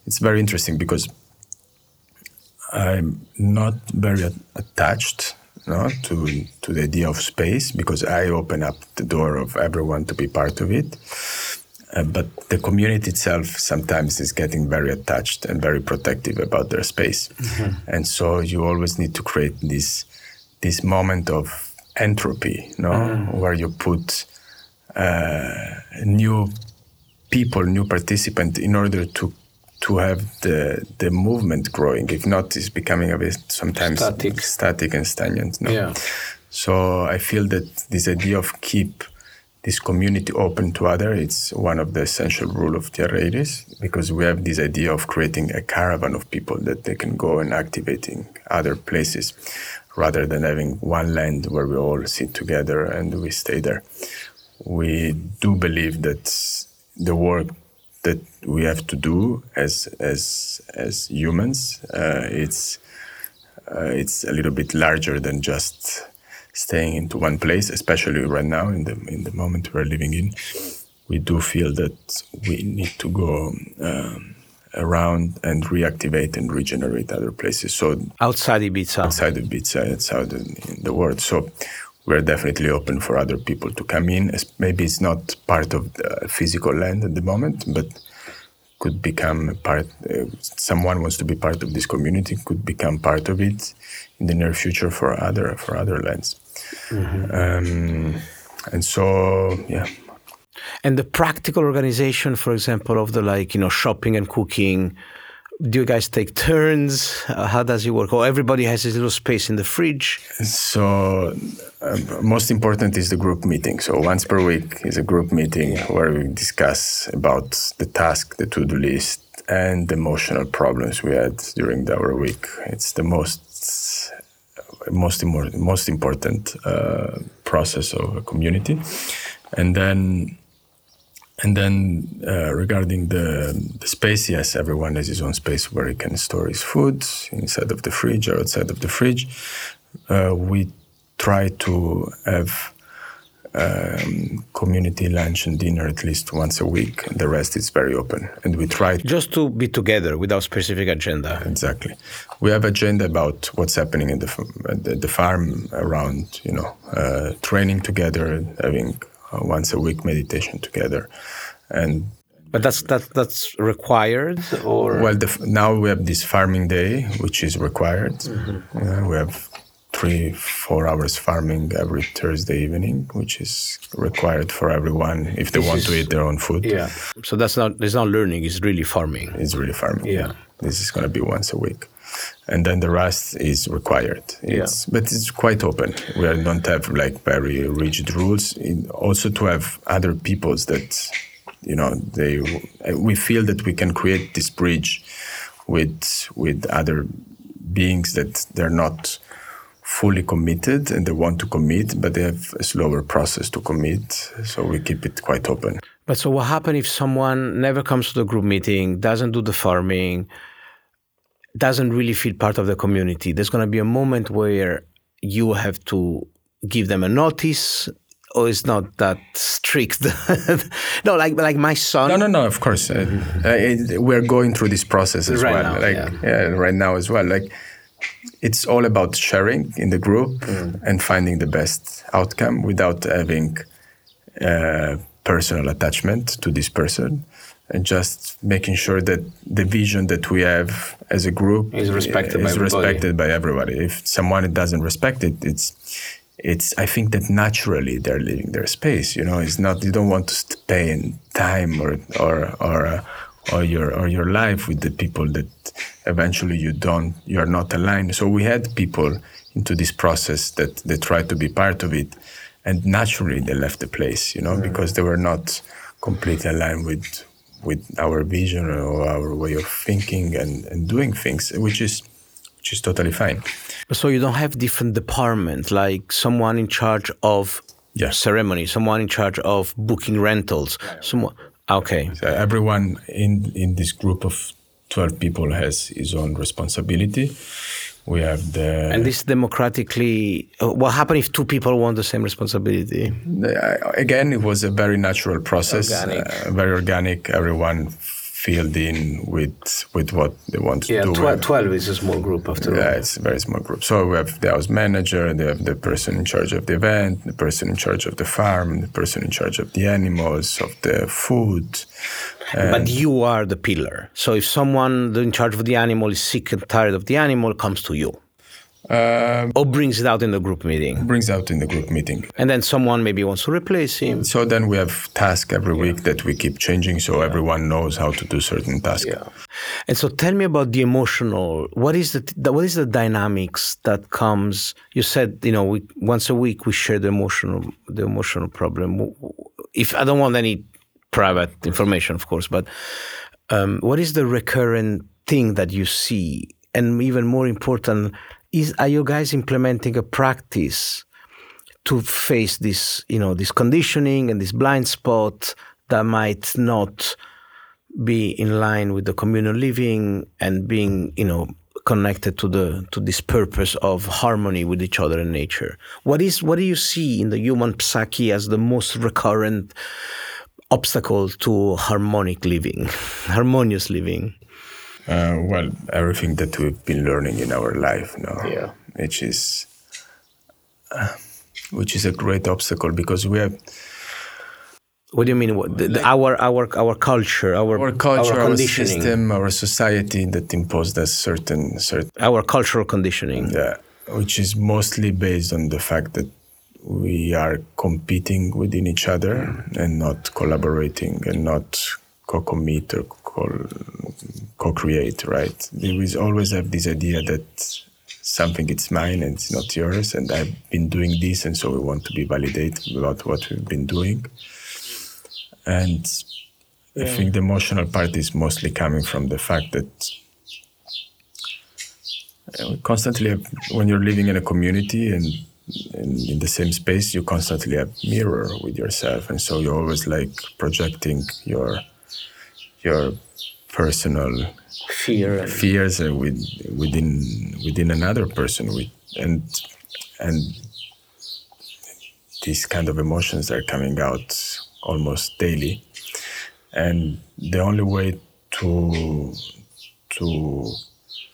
it's very interesting because I'm not very attached no, to to the idea of space because I open up the door of everyone to be part of it. Uh, but the community itself sometimes is getting very attached and very protective about their space, and so you always need to create this this moment of entropy, no, where you put uh, new people, new participant, in order to to have the the movement growing. If not, it's becoming a bit sometimes Static. static and stagnant. No? Yeah. So I feel that this idea of keep this community open to other, it's one of the essential rule of Tierra Iris because we have this idea of creating a caravan of people that they can go and activating other places rather than having one land where we all sit together and we stay there. We do believe that the work that we have to do as as as humans. Uh, it's uh, it's a little bit larger than just staying into one place, especially right now in the in the moment we're living in. We do feel that we need to go um, around and reactivate and regenerate other places. So outside Ibiza, outside Ibiza, outside in the world. So we're definitely open for other people to come in. Maybe it's not part of the physical land at the moment, but could become part. Uh, someone wants to be part of this community, could become part of it in the near future for other for other lands. Mm-hmm. Um, and so, yeah. And the practical organization, for example, of the like you know shopping and cooking do you guys take turns? Uh, how does it work? Or everybody has a little space in the fridge? So, um, most important is the group meeting. So, once per week is a group meeting where we discuss about the task, the to do list, and the emotional problems we had during our week. It's the most most most important uh, process of a community, and then and then uh, regarding the, the, space, yes, everyone has his own space where he can store his food inside of the fridge or outside of the fridge. Uh, we try to have um, community lunch and dinner at least once a week. And the rest is very open, and we try just to be together without specific agenda. Exactly, we have agenda about what's happening in the the, the farm around, you know, uh, training together, having uh, once a week meditation together, and but that's that that's required, or well, the, now we have this farming day, which is required. Mm-hmm. We have three, four hours farming every Thursday evening, which is required for everyone if they this want is, to eat their own food. Yeah. So that's not it's not learning; it's really farming. It's really farming. Yeah. This is going to be once a week and then the rest is required. It's, yeah. But it's quite open. We don't have like very rigid rules. also to have other peoples that, you know, they we feel that we can create this bridge with with other beings that they're not fully committed and they want to commit, but they have a slower process to commit. So we keep it quite open. But so what happens if someone never comes to the group meeting, doesn't do the farming? Doesn't really feel part of the community, there's going to be a moment where you have to give them a notice or it's not that strict no like like my son no no no of course uh, uh, we're going through this process as right well now, like yeah. yeah. right now as well like it's all about sharing in the group mm. and finding the best outcome without having uh, personal attachment to this person and just making sure that the vision that we have as a group is respected, is by, respected by everybody. If someone doesn't respect it, it's it's I think that naturally they're leaving their space. You know, it's not you don't want to spend time or or or uh, or your or your life with the people that eventually you don't you are not aligned. So we had people into this process that they tried to be part of it, and naturally they left the place. You know, mm. because they were not completely aligned with with our vision or our way of thinking and, and doing things, which is which is totally fine. So you don't have different departments, like someone in charge of yeah. ceremony, someone in charge of booking rentals, someone. Okay. So everyone in in this group of twelve people has his own responsibility we have the and this democratically uh, what happened if two people want the same responsibility again it was a very natural process organic. Uh, very organic everyone filled in with with what they want to yeah, do. Yeah, 12 is a small group after all. Yeah, it's a very small group. So we have the house manager, they have the person in charge of the event, the person in charge of the farm, the person in charge of the animals, of the food. but you are the pillar. So if someone in charge of the animal is sick and tired of the animal, comes to you. Um, or brings it out in the group meeting. Brings out in the group meeting. And then someone maybe wants to replace him. So then we have tasks every yeah. week that we keep changing so yeah. everyone knows how to do certain tasks. Yeah. And so tell me about the emotional. What is the what is the dynamics that comes? You said you know we, once a week we share the emotional the emotional problem. If I don't want any private information, of course, but um, what is the recurrent thing that you see? And even more important, is are you guys implementing a practice to face this you know this conditioning and this blind spot that might not be in line with the communal living and being, you know, connected to the to this purpose of harmony with each other and nature. What is what do you see in the human psyche as the most recurrent obstacle to harmonic living, harmonious living? Uh, well, everything that we've been learning in our life, no, Yeah. which is uh, which is a great obstacle because we have What do you mean? What, the, the, our our our culture, our our culture, our, conditioning, system, our society that imposed us certain certain our cultural conditioning. yeah, which is mostly based on the fact that we are competing within each other and not collaborating and not co-commit or co- co-create. Right? We always have this idea that something is mine and it's not yours, and I've been doing this, and so we want to be validated about what we've been doing. And I think the emotional part is mostly coming from the fact that uh, constantly have, when you're living in a community and, and in the same space you constantly have mirror with yourself and so you're always like projecting your your personal Fear. fears uh, with, within within another person with and and these kind of emotions are coming out almost daily and the only way to to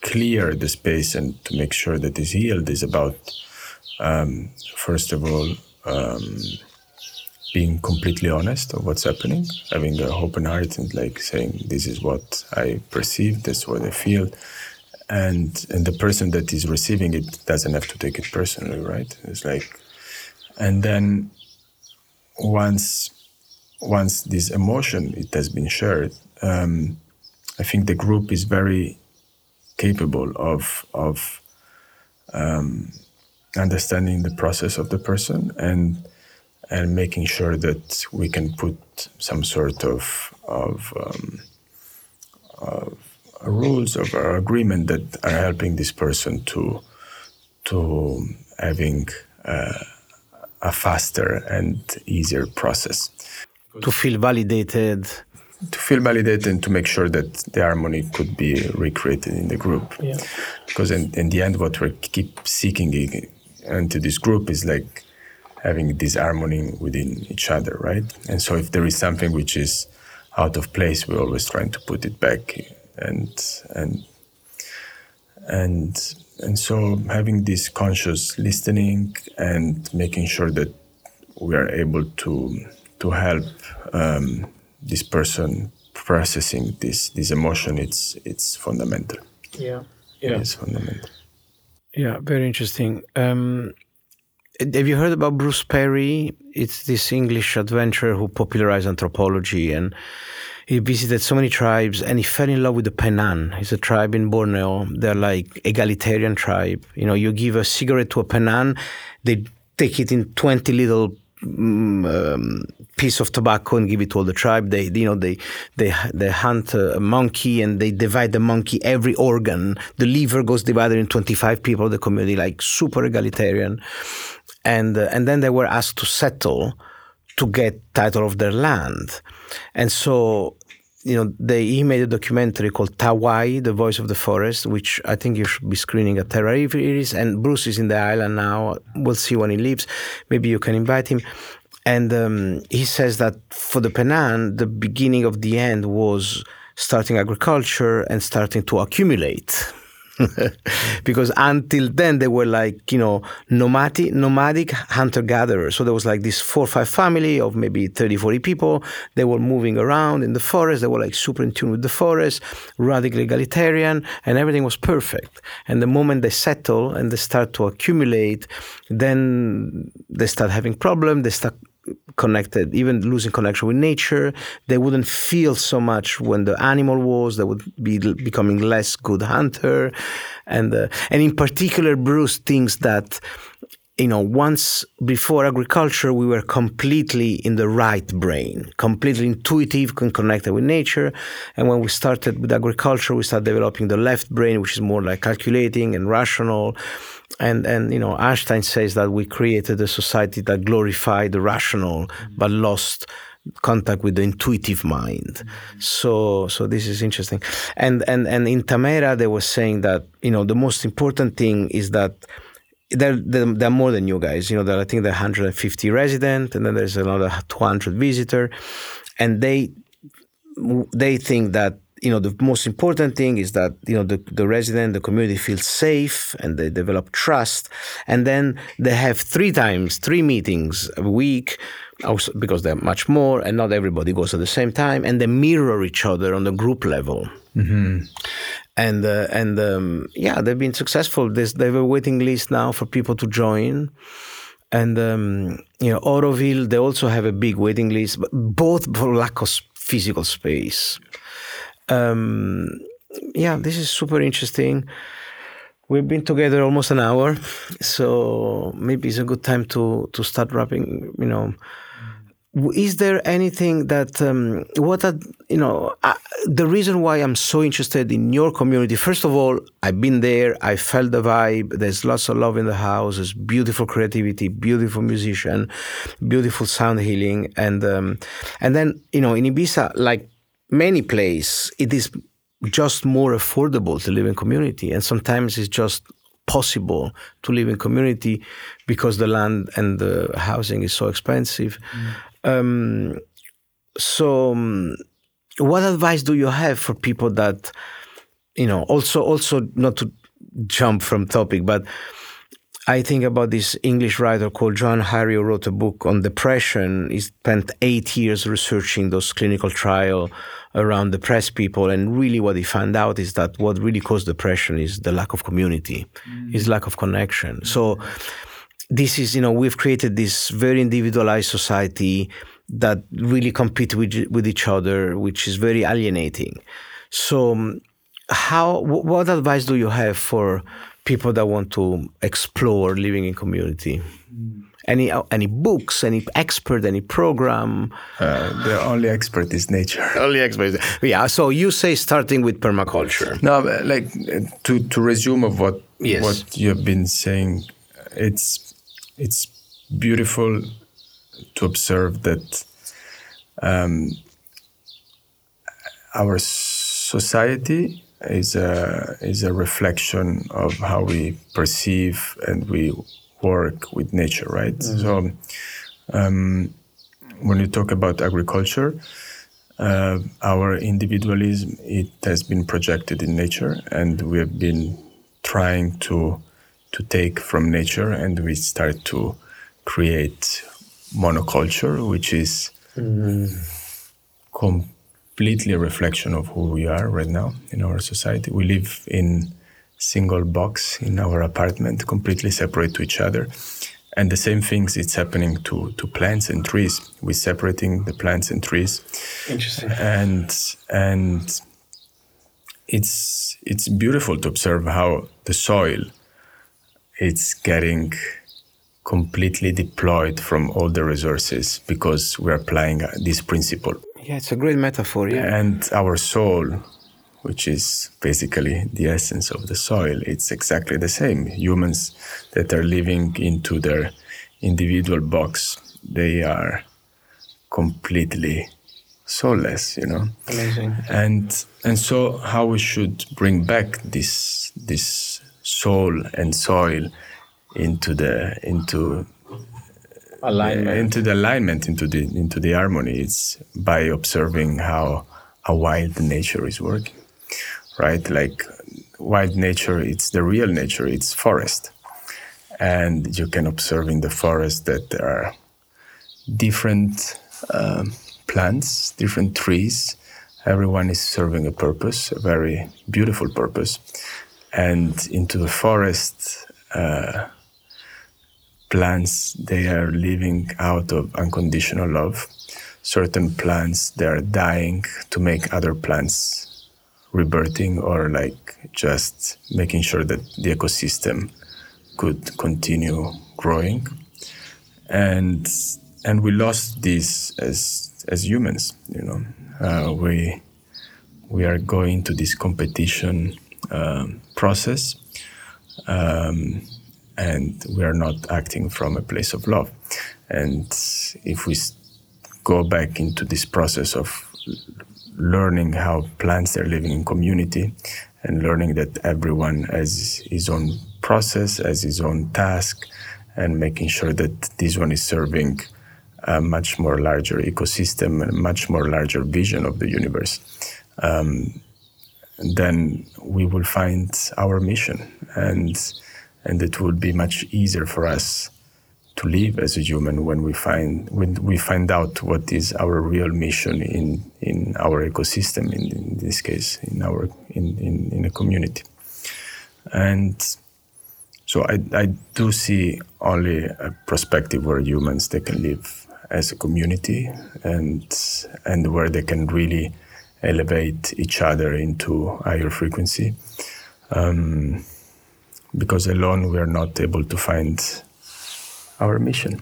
clear the space and to make sure that it's healed is about um, first of all um, being completely honest of what's happening having an open heart and like saying this is what i perceive this is what i feel. And and the person that is receiving it doesn't have to take it personally right? It's like and then once once this emotion it has been shared um, i think the group is very capable of of um, understanding the process of the person and and making sure that we can put some sort of of, um, of rules of our agreement that are helping this person to to having uh, a faster and easier process to feel validated. to feel validated and to make sure that the harmony could be recreated in the group. Yeah. Because in, in the end, what we keep seeking into this group is like having this harmony within each other, right? And so if there is something which is out of place, we're always trying to put it back, and and and and so having this conscious listening and making sure that we are able to to help um, this person processing this this emotion it's it's fundamental Yeah. it's fundamental Yeah, very interesting. Um, have you heard about Bruce Parry? It's this English adventurer who popularized anthropology, and he visited so many tribes, and he fell in love with the Penan. It's a tribe in Borneo. They're like egalitarian tribe. You know, you give a cigarette to a Penan, they take it in twenty little um, piece of tobacco and give it to all the tribe. They, you know, they they they hunt a, a monkey and they divide the monkey every organ. The liver goes divided in twenty five people of the community, like super egalitarian. And uh, and then they were asked to settle to get title of their land, and so. You know, they he made a documentary called Tawai, the Voice of the Forest, which I think you should be screening at Terra Iris. And Bruce is in the island now. We'll see when he leaves. Maybe you can invite him. And um, he says that for the Penan, the beginning of the end was starting agriculture and starting to accumulate. because until then they were like you know nomadic nomadic hunter gatherers so there was like this four or five family of maybe 30 40 people. They were moving around in the forest. They were like super in tune with the forest radically egalitarian and everything was perfect. And the moment they settle and they start to accumulate then they start having problem. They start connected, even losing connection with nature. They wouldn't feel so much when the animal was. They would be becoming less good hunter, and uh, and in particular, Bruce thinks that you know once before agriculture we were completely in the right brain completely intuitive and connected with nature and when we started with agriculture we started developing the left brain which is more like calculating and rational and and you know Einstein says that we created a society that glorified the rational mm-hmm. but lost contact with the intuitive mind. Mm-hmm. So so this is interesting. And and and in Tamera they were saying that you know the most important thing is that there, there, there, are more than you guys. You know, there, I think there are 150 resident, and then there's another 200 visitor, and they they think that you know the most important thing is that you know the, the resident the community feels safe and they develop trust. And then they have three times three meetings a week also because they're much more and not everybody goes at the same time and they mirror each other on the group level. Mm-hmm. and uh, and um, yeah they've been successful. There's, they have a waiting list now for people to join. And um, you know Auroville they also have a big waiting list but both for lack of physical space um, yeah this is super interesting We've been together almost an hour, so maybe it's a good time to to start wrapping. You know, is there anything that um, what are, you know uh, the reason why i'm so interested in your community first of all i've been there i felt the vibe there's lots of love in the house there's beautiful creativity beautiful musician beautiful sound healing and um, and then you know in ibiza like many places it is just more affordable to live in community and sometimes it's just possible to live in community because the land and the housing is so expensive mm. Um, so, um, what advice do you have for people that, you know, also also not to jump from topic, but I think about this English writer called Johann Hari who wrote a book on depression. He spent eight years researching those clinical trial around depressed people, and really what he found out is that what really caused depression is the lack of community, mm. is lack of connection. Mm. So this is, you know, we've created this very individualized society that really compete with, with each other, which is very alienating. So, um, how, what advice do you have for people that want to explore living in community? Mm. Any uh, any books, any expert, any program? Uh, the only expert is nature. only expert, yeah. So you say starting with permaculture. No, like to to resume of what yes. what you have been saying, it's it's beautiful to observe that um, our society is a is a reflection of how we perceive and we work with nature, right? Mm-hmm. So, um, when you talk about agriculture, uh, our individualism it has been projected in nature, and we have been trying to to take from nature and we start to create monoculture, which is mm. completely a reflection of who we are right now in our society. We live in single box in our apartment, completely separate to each other. And the same things it's happening to, to plants and trees. We're separating the plants and trees. Interesting. And and it's it's beautiful to observe how the soil it's getting completely deployed from all the resources because we're applying this principle. Yeah, it's a great metaphor. Yeah. And our soul, which is basically the essence of the soil, it's exactly the same. Humans that are living into their individual box, they are completely soulless, you know. Amazing. And and so how we should bring back this this soul and soil into the into alignment. Uh, into the alignment into the into the harmony it's by observing how a wild nature is working right? Like wild nature it's the real nature it's forest. And you can observe in the forest that there are different um, plants different trees. Everyone is serving a purpose a very beautiful purpose. And into the forest uh, plants they are living out of unconditional love. Certain plants they are dying to make other plants rebirthing or like just making sure that the ecosystem could continue growing and and we lost this as as humans you know uh, we we are going to this competition um, process. Um, and we are not acting from a place of love. And if we go back into this process of learning how plants are living in community and learning that everyone has his own process, has his own task, and making sure that this one is serving a much more larger ecosystem and much more larger vision of the universe. Um, then we will find our mission and and it will be much easier for us to live as a human when we find when we find out what is our real mission in in our ecosystem in, in this case in our in, in, in a community. And so I, I do see only a perspective where humans they can live as a community and and where they can really elevate each other into higher frequency. Um, because alone we are not able to find our mission.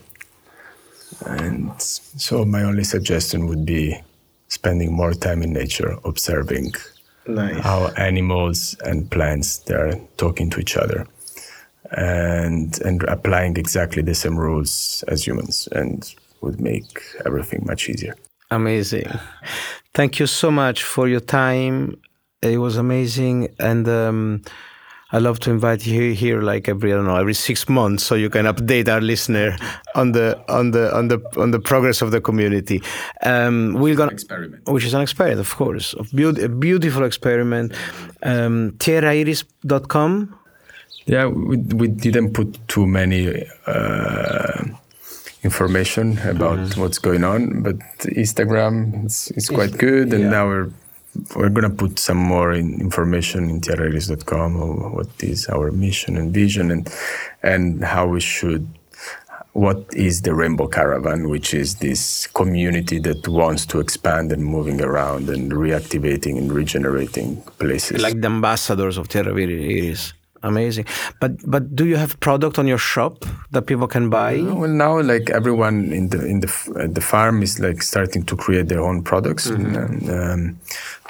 And so my only suggestion would be spending more time in nature, observing nice. how animals and plants they are talking to each other, and and applying exactly the same rules as humans, and would make everything much easier. Amazing. Thank you so much for your time. It was amazing, and. Um, I love to invite you here like every I don't know every six months, so you can update our listener on the on the on the on the progress of the community. Um, we're gonna experiment, which is an experiment, of course, a, be- a beautiful experiment. Um, tierrairis.com. Yeah, we we didn't put too many. Uh, information about mm-hmm. what's going on but Instagram is, is quite good and yeah. now we're we're going to put some more in information in tierrairis.com of what is our mission and vision and and how we should what is the rainbow caravan which is this community that wants to expand and moving around and reactivating and regenerating places. Like the ambassadors of Tierra amazing but but do you have product on your shop that people can buy well now like everyone in the in the the farm is like starting to create their own products mm-hmm. and, um,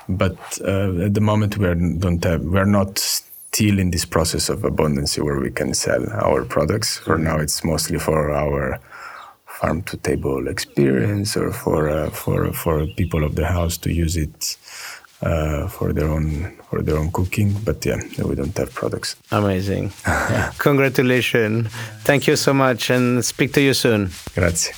but uh, at the moment we are, don't have we're not still in this process of abundance where we can sell our products for mm-hmm. now it's mostly for our farm to table experience or for uh, for for people of the house to use it uh, for their own for their own cooking. But yeah, we don't have products. Amazing! Congratulations! Thank you so much, and speak to you soon. Grazie.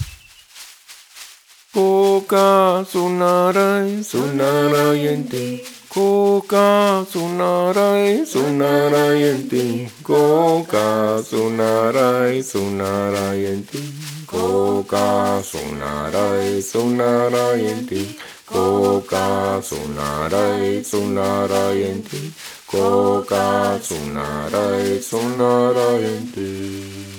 Koka sunarai sunarayanti Koka sunarai sunarayanti Koka sunarai Coca sonarai, sonarai en ti. Coca sonarai, sonarai.